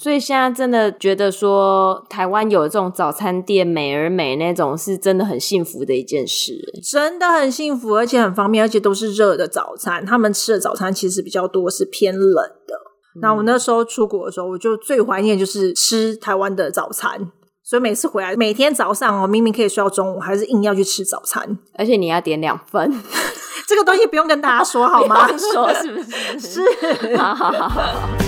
所以现在真的觉得说，台湾有这种早餐店美而美那种，是真的很幸福的一件事。真的很幸福，而且很方便，而且都是热的早餐。他们吃的早餐其实比较多是偏冷的。嗯、那我那时候出国的时候，我就最怀念就是吃台湾的早餐。所以每次回来，每天早上哦，明明可以睡到中午，还是硬要去吃早餐，而且你要点两份。这个东西不用跟大家说好吗？说是不是？是。好好好好。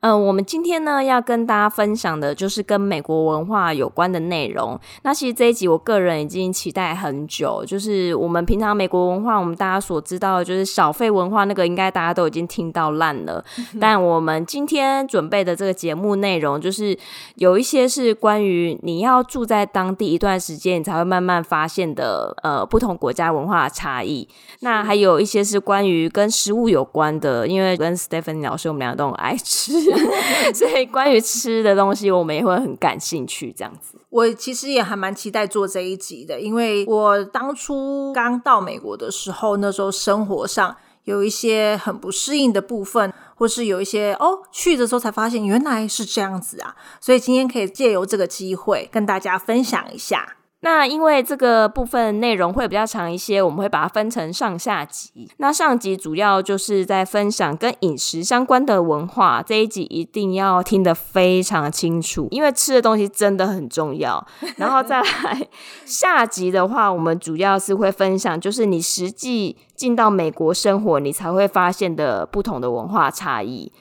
嗯、呃，我们今天呢要跟大家分享的就是跟美国文化有关的内容。那其实这一集我个人已经期待很久，就是我们平常美国文化，我们大家所知道的就是小费文化，那个应该大家都已经听到烂了。但我们今天准备的这个节目内容，就是有一些是关于你要住在当地一段时间，你才会慢慢发现的，呃，不同国家文化的差异。那还有一些是关于跟食物有关的，因为跟 Stephanie 老师我们俩都很爱吃。所以关于吃的东西，我们也会很感兴趣。这样子，我其实也还蛮期待做这一集的，因为我当初刚到美国的时候，那时候生活上有一些很不适应的部分，或是有一些哦，去的时候才发现原来是这样子啊。所以今天可以借由这个机会跟大家分享一下。那因为这个部分内容会比较长一些，我们会把它分成上下集。那上集主要就是在分享跟饮食相关的文化，这一集一定要听得非常清楚，因为吃的东西真的很重要。然后再来下集的话，我们主要是会分享，就是你实际进到美国生活，你才会发现的不同的文化差异。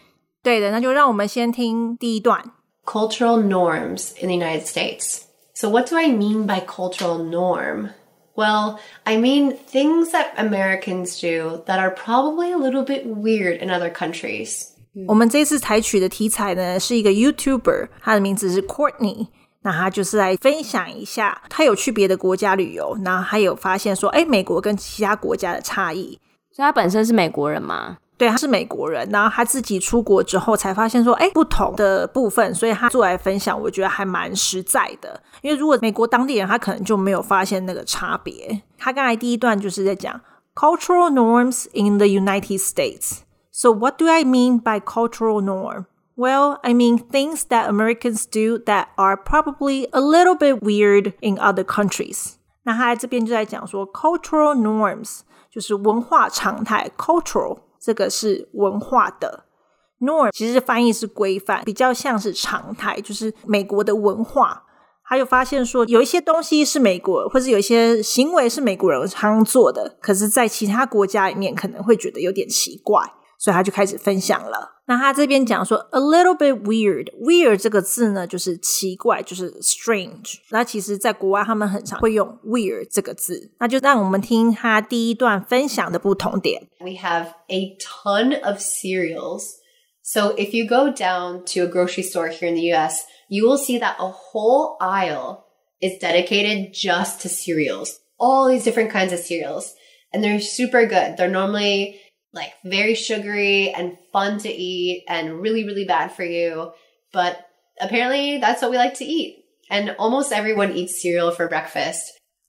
对的，那就让我们先听第一段：Cultural norms in the United States. So what do I mean by cultural norm? Well, I mean things that Americans do that are probably a little bit weird in other countries. 我们这次采取的题材呢，是一个 YouTuber，他的名字是 Courtney。那他就是来分享一下，他有去别的国家旅游，然后还有发现说，哎，美国跟其他国家的差异。所以他本身是美国人吗？ 对，他是美国人，然后他自己出国之后才发现说，哎，不同的部分，所以他做来分享，我觉得还蛮实在的。因为如果美国当地人，他可能就没有发现那个差别。他刚才第一段就是在讲 cultural norms in the United States. So what do I mean by cultural norm? Well, I mean things that Americans do that are probably a little bit weird in other countries. 那他在这边就在讲说 cultural norms 就是文化常态 cultural。 这个是文化的 norm，其实翻译是规范，比较像是常态，就是美国的文化。还有发现说，有一些东西是美国，或者有一些行为是美国人常做的，可是，在其他国家里面可能会觉得有点奇怪。所以他就开始分享了。那他这边讲说，a little bit weird，weird 这个字呢，就是奇怪，就是 strange。那其实，在国外他们很常会用 weird 这个字。那就让我们听他第一段分享的不同点。We have a ton of cereals. So if you go down to a grocery store here in the US, you will see that a whole aisle is dedicated just to cereals. All these different kinds of cereals. And they're super good. They're normally like very sugary and fun to eat and really, really bad for you. But apparently that's what we like to eat. And almost everyone eats cereal for breakfast.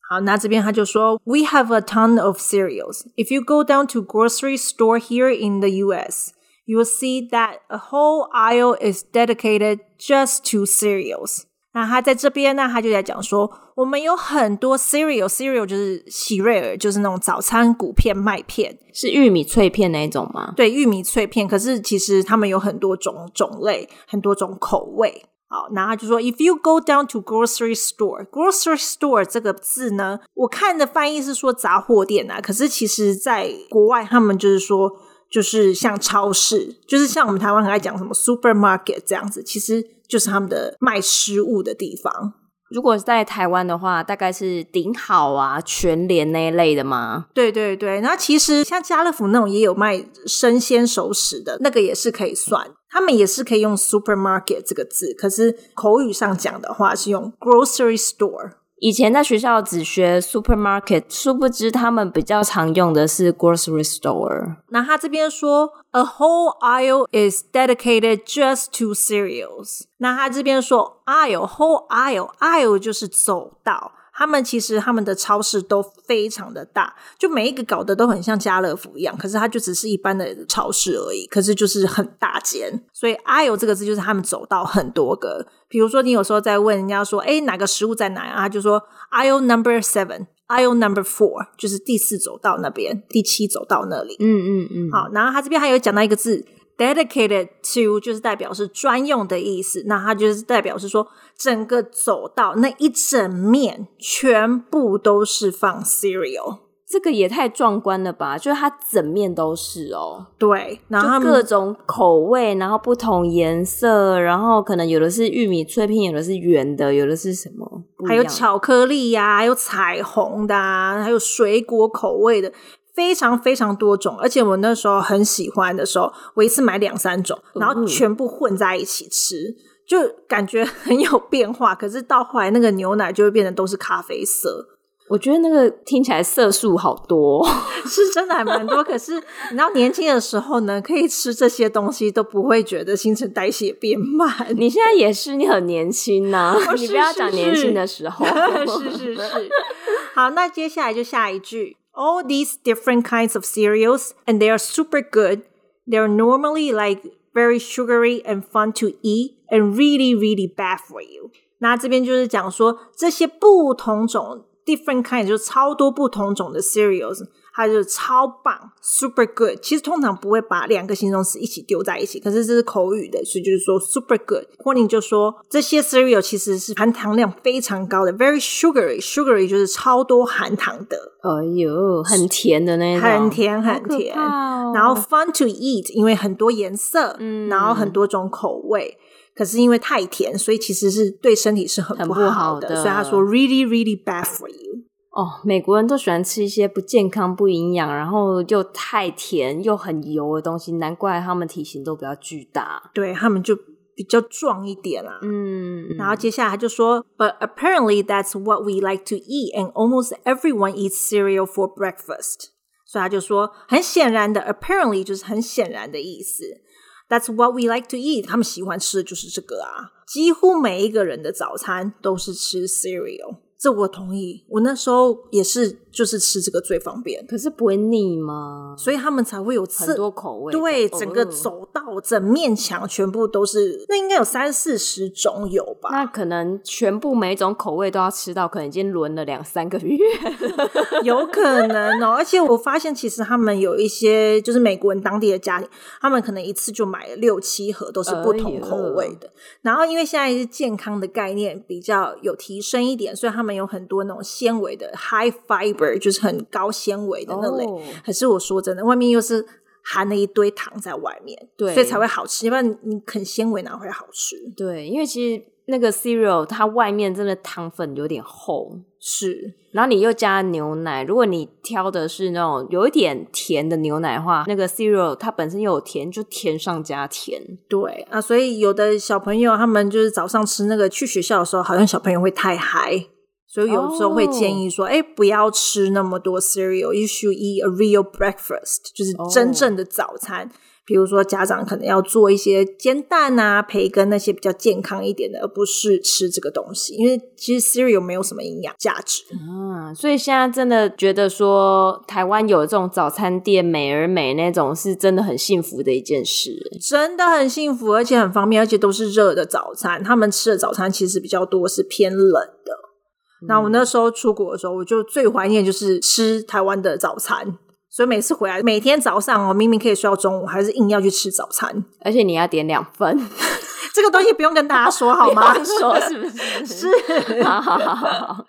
好，那这边他就说，We have a ton of cereals. If you go down to grocery store here in the U.S., you will see that a whole aisle is dedicated just to cereals. 那他在这边呢，他就在讲说，我们有很多 cereal，cereal 就是喜瑞尔，就是那种早餐谷片麦片，是玉米脆片那一种吗？对，玉米脆片。可是其实他们有很多种种类，很多种口味。好，那他就说，If you go down to grocery store，grocery store 这个字呢，我看的翻译是说杂货店啊，可是其实在国外他们就是说，就是像超市，就是像我们台湾很爱讲什么 supermarket 这样子，其实。就是他们的卖食物的地方。如果在台湾的话，大概是顶好啊、全联那一类的吗？对对对，然后其实像家乐福那种也有卖生鲜熟食的，那个也是可以算。他们也是可以用 supermarket 这个字，可是口语上讲的话是用 grocery store。以前在学校只学 supermarket，殊不知他们比较常用的是 grocery store。那他这边说，a whole aisle is dedicated just to cereals。那他这边说，aisle，whole aisle，aisle 就是走道。他们其实他们的超市都非常的大，就每一个搞得都很像家乐福一样，可是它就只是一般的超市而已，可是就是很大间，所以 aisle 这个字就是他们走到很多个。比如说你有时候在问人家说，哎，哪个食物在哪啊？他就说 aisle number seven，aisle number four，就是第四走道那边，第七走道那里。嗯嗯嗯。好，然后他这边还有讲到一个字。Dedicated to 就是代表是专用的意思，那它就是代表是说整个走道那一整面全部都是放 cereal，这个也太壮观了吧！就是它整面都是哦，对，然后各种口味，然后不同颜色，然后可能有的是玉米脆片，有的是圆的，有的是什么，还有巧克力呀、啊，还有彩虹的、啊，还有水果口味的。非常非常多种，而且我那时候很喜欢的时候，我一次买两三种，然后全部混在一起吃，就感觉 很有变化。可是到后来，那个牛奶就会变得都是咖啡色。我觉得那个听起来色素好多，是真的还蛮多。可是你知道，年轻的时候呢，可以吃这些东西都不会觉得新陈代谢变慢。你现在也是，你很年轻呐、啊，你不要讲年轻的时候。是是是。好，那接下来就下一句。all these different kinds of cereals and they are super good. They're normally like very sugary and fun to eat and really, really bad for you. 那这边就是讲说这些不同种 different kinds 就是超多不同种的 cereals。 它就是超棒，super good。其实通常不会把两个形容词一起丢在一起，可是这是口语的，所以就是说 super good。霍宁就说这些 cereal 其实是含糖量非常高的，very sugary。sugary 就是超多含糖的。哎呦，很甜的那种，很甜很甜。哦、然后 fun to eat，因为很多颜色，嗯，然后很多种口味。可是因为太甜，所以其实是对身体是很不好的。好的所以他说 really really bad for you。哦，美国人都喜欢吃一些不健康、不营养，然后又太甜又很油的东西，难怪他们体型都比较巨大。对，他们就比较壮一点啦。嗯，然后接下来他就说，But apparently that's what we like to eat, and almost everyone eats cereal for breakfast。所以他就说，很显然的，apparently 就是很显然的意思。That's what we like to eat，他们喜欢吃的就是这个啊。几乎每一个人的早餐都是吃 cereal。这我同意，我那时候也是，就是吃这个最方便。可是不会腻吗？所以他们才会有很多口味。对，整个走道、整面墙全部都是，那应该有三四十种有吧？那可能全部每一种口味都要吃到，可能已经轮了两三个月，有可能哦。而且我发现，其实他们有一些就是美国人当地的家庭，他们可能一次就买了六七盒，都是不同口味的。然后因为现在是健康的概念比较有提升一点，所以他们。有很多那种纤维的 high fiber，就是很高纤维的那类。Oh. 可是我说真的，外面又是含了一堆糖在外面，对，所以才会好吃。要不然你啃纤维哪会好吃？对，因为其实。那个 cereal 它外面真的糖粉有点厚，是，然后你又加牛奶，如果你挑的是那种有一点甜的牛奶的话，那个 cereal 它本身又有甜，就甜上加甜。对啊，所以有的小朋友他们就是早上吃那个，去学校的时候，好像小朋友会太嗨，所以有时候会建议说，哎、oh. 欸，不要吃那么多 cereal，you should eat a real breakfast，就是真正的早餐。Oh. 比如说，家长可能要做一些煎蛋啊、培根那些比较健康一点的，而不是吃这个东西。因为其实 cereal 没有什么营养价值。嗯，所以现在真的觉得说，台湾有这种早餐店美而美那种，是真的很幸福的一件事。真的很幸福，而且很方便，而且都是热的早餐。他们吃的早餐其实比较多是偏冷那我那时候出国的时候，我就最怀念就是吃台湾的早餐。所以每次回来，每天早上我明明可以睡到中午，还是硬要去吃早餐，而且你要点两份。这个东西不用跟大家说好吗？说是不是？是。好好好好。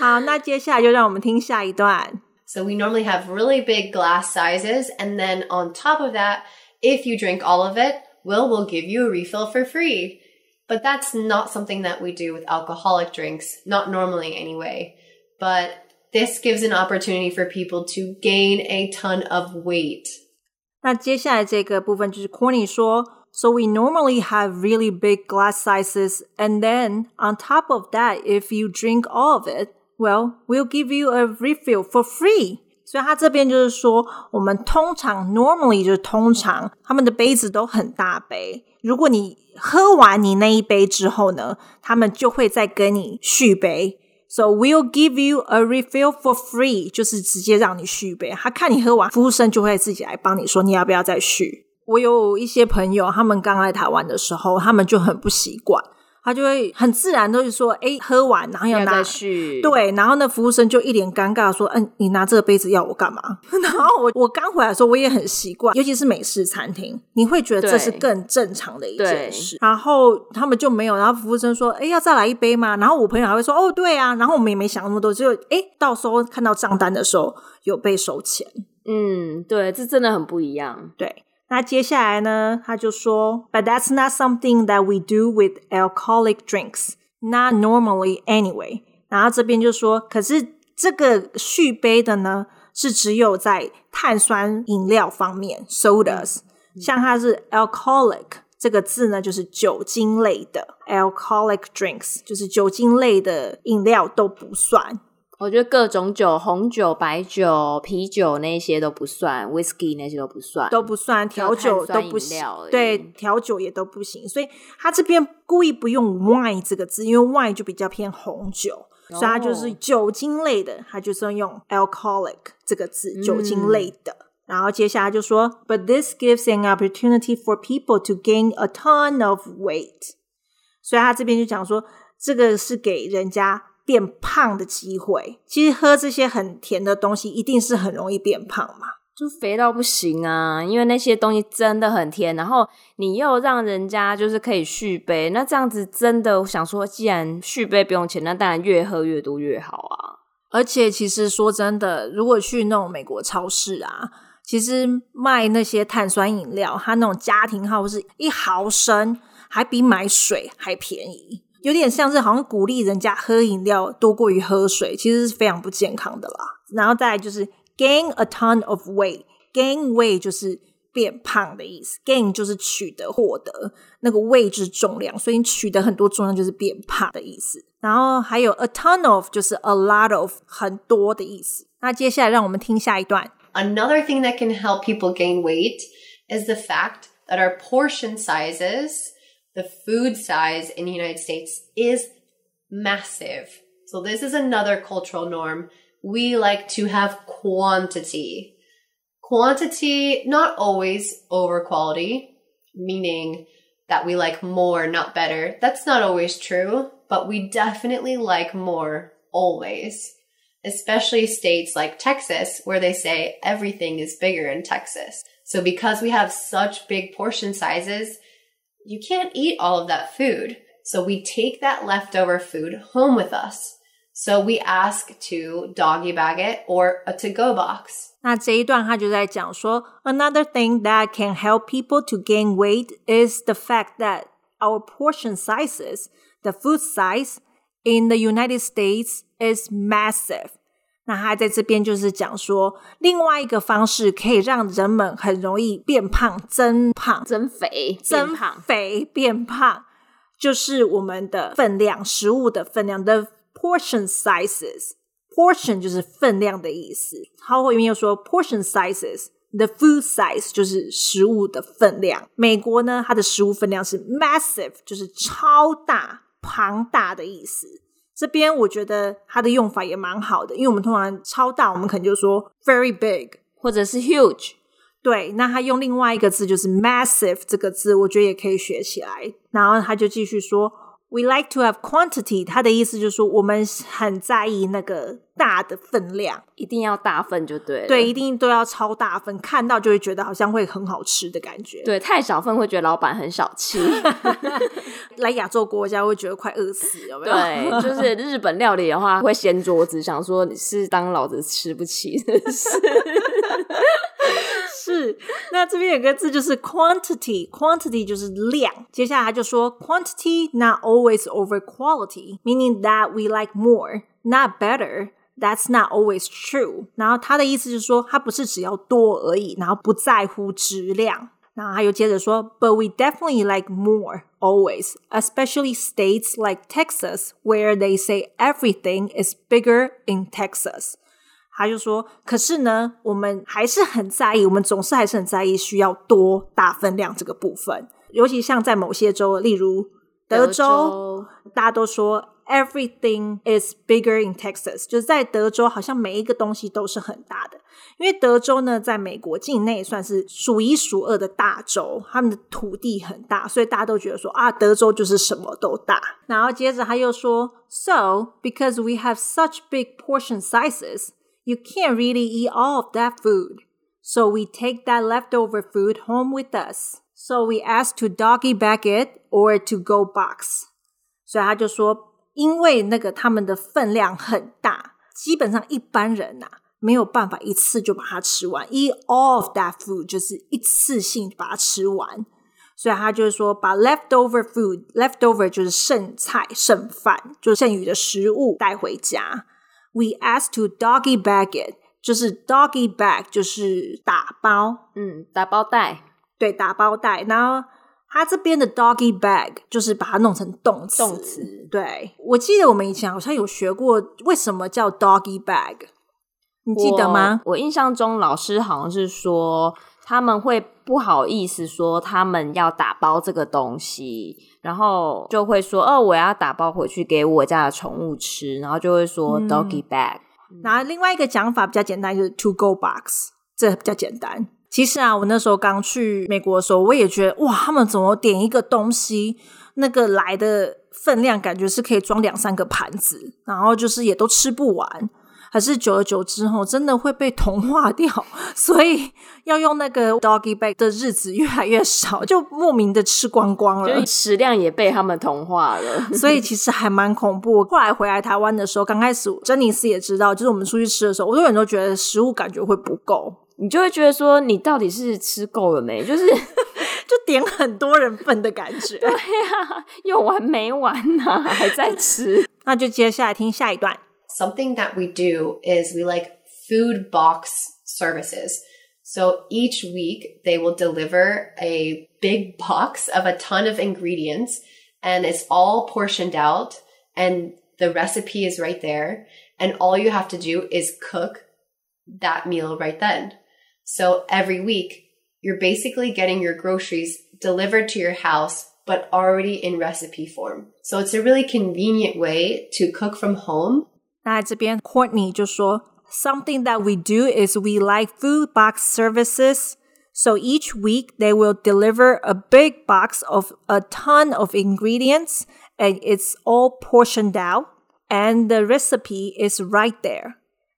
好，那接下来就让我们听下一段。So we normally have really big glass sizes, and then on top of that, if you drink all of it, Will will give you a refill for free. But that's not something that we do with alcoholic drinks, not normally anyway. But this gives an opportunity for people to gain a ton of weight. 那接下来这个部分就是 Corny 说，So we normally have really big glass sizes, and then on top of that, if you drink all of it, well, we'll give you a refill for free. 所以他这边就是说，我们通常 normally 就是通常他们的杯子都很大杯。如果你喝完你那一杯之后呢，他们就会再跟你续杯。So we'll give you a refill for free，就是直接让你续杯。他看你喝完，服务生就会自己来帮你说你要不要再续。我有一些朋友，他们刚来台湾的时候，他们就很不习惯。他就会很自然都是说，哎，喝完然后要拿要再续，对，然后那服务生就一脸尴尬说，嗯，你拿这个杯子要我干嘛？然后我我刚回来的时候，我也很习惯，尤其是美式餐厅，你会觉得这是更正常的一件事。然后他们就没有，然后服务生说，哎，要再来一杯吗？然后我朋友还会说，哦，对啊。然后我们也没想那么多，就哎，到时候看到账单的时候有被收钱。嗯，对，这真的很不一样。对。那接下来呢，他就说，But that's not something that we do with alcoholic drinks, not normally anyway。然后这边就说，可是这个续杯的呢，是只有在碳酸饮料方面，sodas，像它是 alcoholic 这个字呢，就是酒精类的，alcoholic drinks 就是酒精类的饮料都不算。我觉得各种酒，红酒、白酒、啤酒那些都不算，whisky 那些都不算，都不算，调酒都不行，对，调酒也都不行。所以他这边故意不用 wine 这个字，因为 wine 就比较偏红酒，哦、所以他就是酒精类的，他就是用 alcoholic 这个字，酒精类的。嗯、然后接下来就说，But this gives an opportunity for people to gain a ton of weight。所以他这边就讲说，这个是给人家。变胖的机会，其实喝这些很甜的东西，一定是很容易变胖嘛，就肥到不行啊！因为那些东西真的很甜，然后你又让人家就是可以续杯，那这样子真的我想说，既然续杯不用钱，那当然越喝越多越好啊！而且其实说真的，如果去那种美国超市啊，其实卖那些碳酸饮料，它那种家庭号是一毫升，还比买水还便宜。有点像是好像鼓励人家喝饮料多过于喝水，其实是非常不健康的啦。然后再来就是 gain a ton of weight，gain weight 就是变胖的意思，gain 就是取得获得，那个 weight 是重量，所以你取得很多重量就是变胖的意思。然后还有 a ton of 就是 a lot of 很多的意思。那接下来让我们听下一段。Another thing that can help people gain weight is the fact that our portion sizes the food size in the United States is massive. So this is another cultural norm. We like to have quantity. Quantity, not always over quality, meaning that we like more, not better. That's not always true, but we definitely like more always. Especially states like Texas, where they say everything is bigger in Texas. So because we have such big portion sizes, you can't eat all of that food. So we take that leftover food home with us. So we ask to doggy bag it or a to-go box. 那这一段他就在讲说，Another thing that can help people to gain weight is the fact that our portion sizes, the food size in the United States is massive. 那他在这边就是讲说，另外一个方式可以让人们很容易变胖、增胖、增肥、增肥、变胖，就是我们的分量，食物的分量的 portion sizes。portion 就是分量的意思。他后面又说 portion sizes，the food size 就是食物的分量。美国呢，它的食物分量是 massive，就是超大、庞大的意思。这边我觉得它的用法也蛮好的，因为我们通常超大，我们可能就说 very big 或者是 huge。对，那他用另外一个字就是 massive 这个字，我觉得也可以学起来。然后他就继续说。We like to have quantity，他的意思就是说，我们很在意那个大的分量，一定要大份就对了。对，一定都要超大份，看到就会觉得好像会很好吃的感觉。对，太小份会觉得老板很小气。来亚洲国家会觉得快饿死，有没有？对，就是日本料理的话会掀桌子，想说你是当老子吃不起，是不是？是，那这边有个字就是 quantity，quantity 就是量。接下来他就说 quantity not always over quality，meaning that we like more, not better. That's not always true。然后他的意思就是说，他不是只要多而已，然后不在乎质量。然后他又接着说，But we definitely like more always, especially states like Texas, where they say everything is bigger in Texas。 他就说，可是呢，我们还是很在意，我们总是还是很在意需要多大分量这个部分。尤其像在某些州，例如德州，德州大家都说。Everything is bigger in Texas，就是在德州，好像每一个东西都是很大的。因为德州呢，在美国境内算是数一数二的大州，他们的土地很大，所以大家都觉得说啊，德州就是什么都大。然后接着他又说，So because we have such big portion sizes, you can't really eat all of that food. So we take that leftover food home with us. So we ask to doggy bag it or to go box. 所以他就说。因为那个他们的分量很大，基本上一般人呐、啊、没有办法一次就把它吃完。Eat all of that food 就是一次性把它吃完，所以他就是说把 leftover food，leftover 就是剩菜剩饭，就是剩余的食物带回家。 We ask to doggy bag it，就是 doggy bag 就是打包，嗯，打包袋，对，打包袋，然后。它这边的 doggy bag 就是把它弄成动词。动词，对，我记得我们以前好像有学过，为什么叫 doggy bag？你记得吗？我，我印象中老师好像是说他们会不好意思说他们要打包这个东西，然后就会说哦，我要打包回去给我家的宠物吃，然后就会说 doggy bag。然后另外一个讲法比较简单，就是 to go box，这比较简单。其实啊，我那时候刚去美国的时候，我也觉得哇，他们怎么点一个东西，那个来的分量感觉是可以装两三个盘子，然后就是也都吃不完。还是久而久之后，真的会被同化掉，所以要用那个 doggy bag 的日子越来越少，就莫名的吃光光了，就食量也被他们同化了。所以其实还蛮恐怖。后来回来台湾的时候，刚开始珍妮斯也知道，就是我们出去吃的时候，我永远都觉得食物感觉会不够。你就会觉得说，你到底是吃够了没？就是 就点很多人份的感觉。对呀、啊，有完没完呢、啊？还在吃。那就接下来听下一段。Something that we do is we like food box services. So each week they will deliver a big box of a ton of ingredients and it's all portioned out and the recipe is right there. And all you have to do is cook that meal right then. So every week, you're basically getting your groceries delivered to your house, but already in recipe form. So it's a really convenient way to cook from home. 那这边 Courtney 就说，Something that we do is we like food box services. So each week they will deliver a big box of a ton of ingredients and it's all portioned out and the recipe is right there.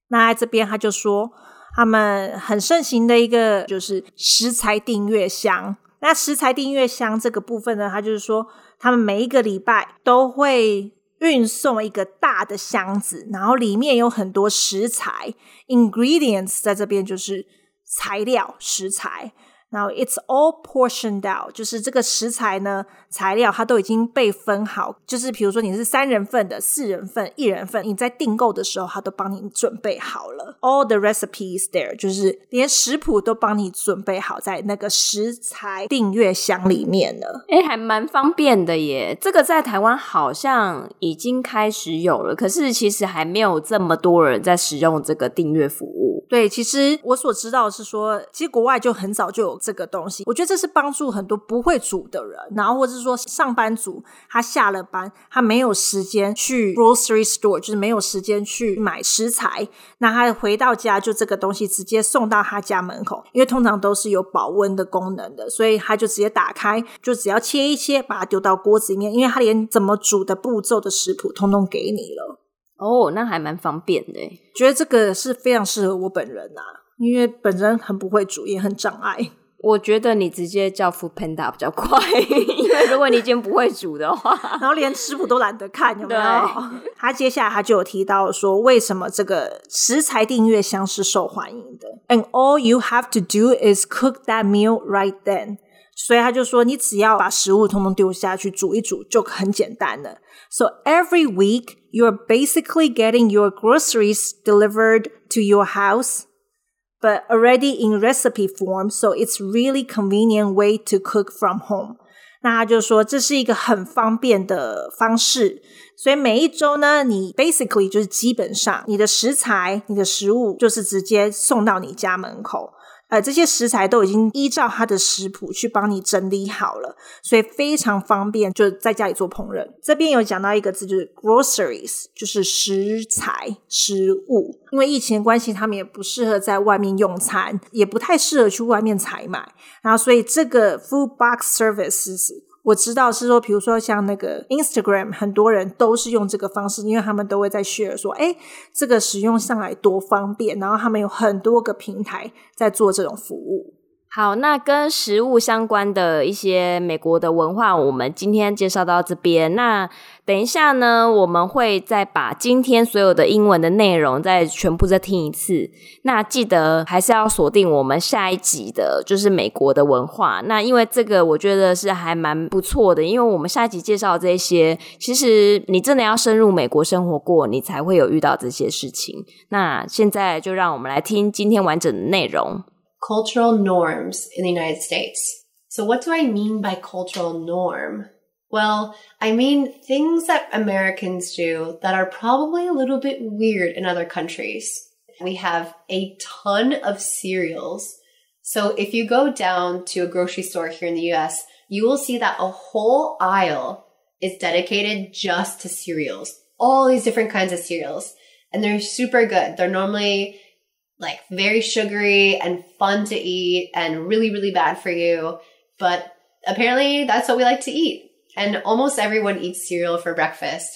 那这边他就说。他们很盛行的一个就是食材订阅箱。那食材订阅箱这个部分呢，它就是说，他们每一个礼拜都会 运送一个大的箱子，然后里面有很多食材 （ingredients） 在这边就是材料、食材。然后 it's all portioned out，就是这个食材呢，材料它都已经被分好，就是比如说你是三人份的、四人份、一人份，你在订购的时候，它都帮你准备好了。All the recipes there，就是连食谱都帮你准备好在那个食材订阅箱里面了。诶，还蛮方便的耶。这个在台湾好像已经开始有了，可是其实还没有这么多人在使用这个订阅服务。对，其实我所知道的是说，其实国外就很早就有这个东西。我觉得这是帮助很多不会煮的人，然后或者是说上班族，他下了班，他没有时间去 grocery store，就是没有时间去买食材，那他回到家就这个东西直接送到他家门口，因为通常都是有保温的功能的，所以他就直接打开，就只要切一切，把它丢到锅子里面，因为他连怎么煮的步骤的食谱通通给你了。哦，那还蛮方便的。觉得这个是非常适合我本人呐、啊，因为本身很不会煮，也很障碍。我觉得你直接叫 Food Panda 比较快，因为如果你已经不会煮的话，然后连食谱都懒得看，有没有？他接下来他就有提到说，为什么这个食材订阅箱是受欢迎的？And all you have to do is cook that meal right then。所以他就说，你只要把食物通通丢下去煮一煮，就很简单了。So every week you are basically getting your groceries delivered to your house. But already in recipe form, so it's really convenient way to cook from home. 那他就说这是一个很方便的方式，所以每一周呢，你 basically 就是基本上你的食材、你的食物就是直接送到你家门口。 呃，这些食材都已经依照它的食谱去帮你整理好了，所以非常方便，就在家里做烹饪。这边有讲到一个字，就是 groceries，就是食材、食物。因为疫情的关系，他们也不适合在外面用餐，也不太适合去外面采买，然后所以这个 food box services。我知道是说，比如说像那个 Instagram，很多人都是用这个方式，因为他们都会在 share 说，哎，这个使用上来多方便，然后他们有很多个平台在做这种服务。好，那跟食物相关的一些美国的文化，我们今天介绍到这边。那等一下呢，我们会再把今天所有的英文的内容再全部再听一次。那记得还是要锁定我们下一集的，就是美国的文化。那因为这个我觉得是还蛮不错的，因为我们下一集介绍这些，其实你真的要深入美国生活过，你才会有遇到这些事情。那现在就让我们来听今天完整的内容。Cultural norms in the United States. So what do I mean by cultural norm? Well, I mean things that Americans do that are probably a little bit weird in other countries. We have a ton of cereals. So if you go down to a grocery store here in the US, you will see that a whole aisle is dedicated just to cereals. All these different kinds of cereals. And they're super good. They're normally like very sugary and fun to eat and really, really bad for you. But apparently that's what we like to eat. And almost everyone eats cereal for breakfast.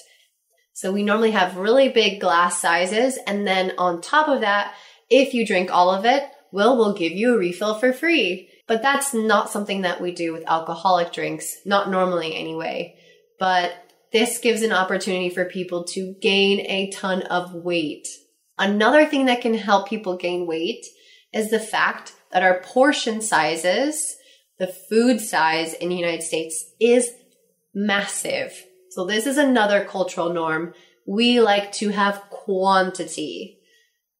So we normally have really big glass sizes. And then on top of that, if you drink all of it, Will will give you a refill for free. But that's not something that we do with alcoholic drinks, not normally anyway. But this gives an opportunity for people to gain a ton of weight Another thing that can help people gain weight is the fact that our portion sizes, the food size in the United States is massive. So this is another cultural norm. We like to have quantity.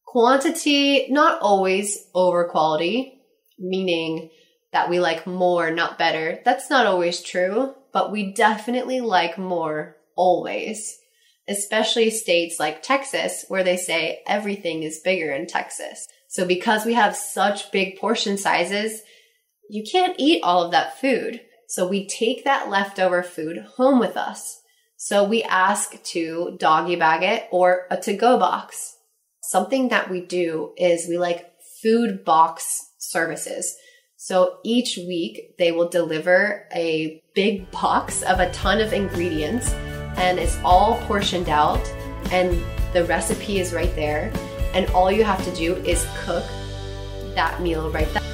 Quantity, not always over quality, meaning that we like more, not better. That's not always true, but we definitely like more always especially states like Texas, where they say everything is bigger in Texas. So because we have such big portion sizes, you can't eat all of that food. So we take that leftover food home with us. So we ask to doggy bag it or a to go box. Something that we do is we like food box services. So each week they will deliver a big box of a ton of ingredients and it's all portioned out and the recipe is right there and all you have to do is cook that meal right there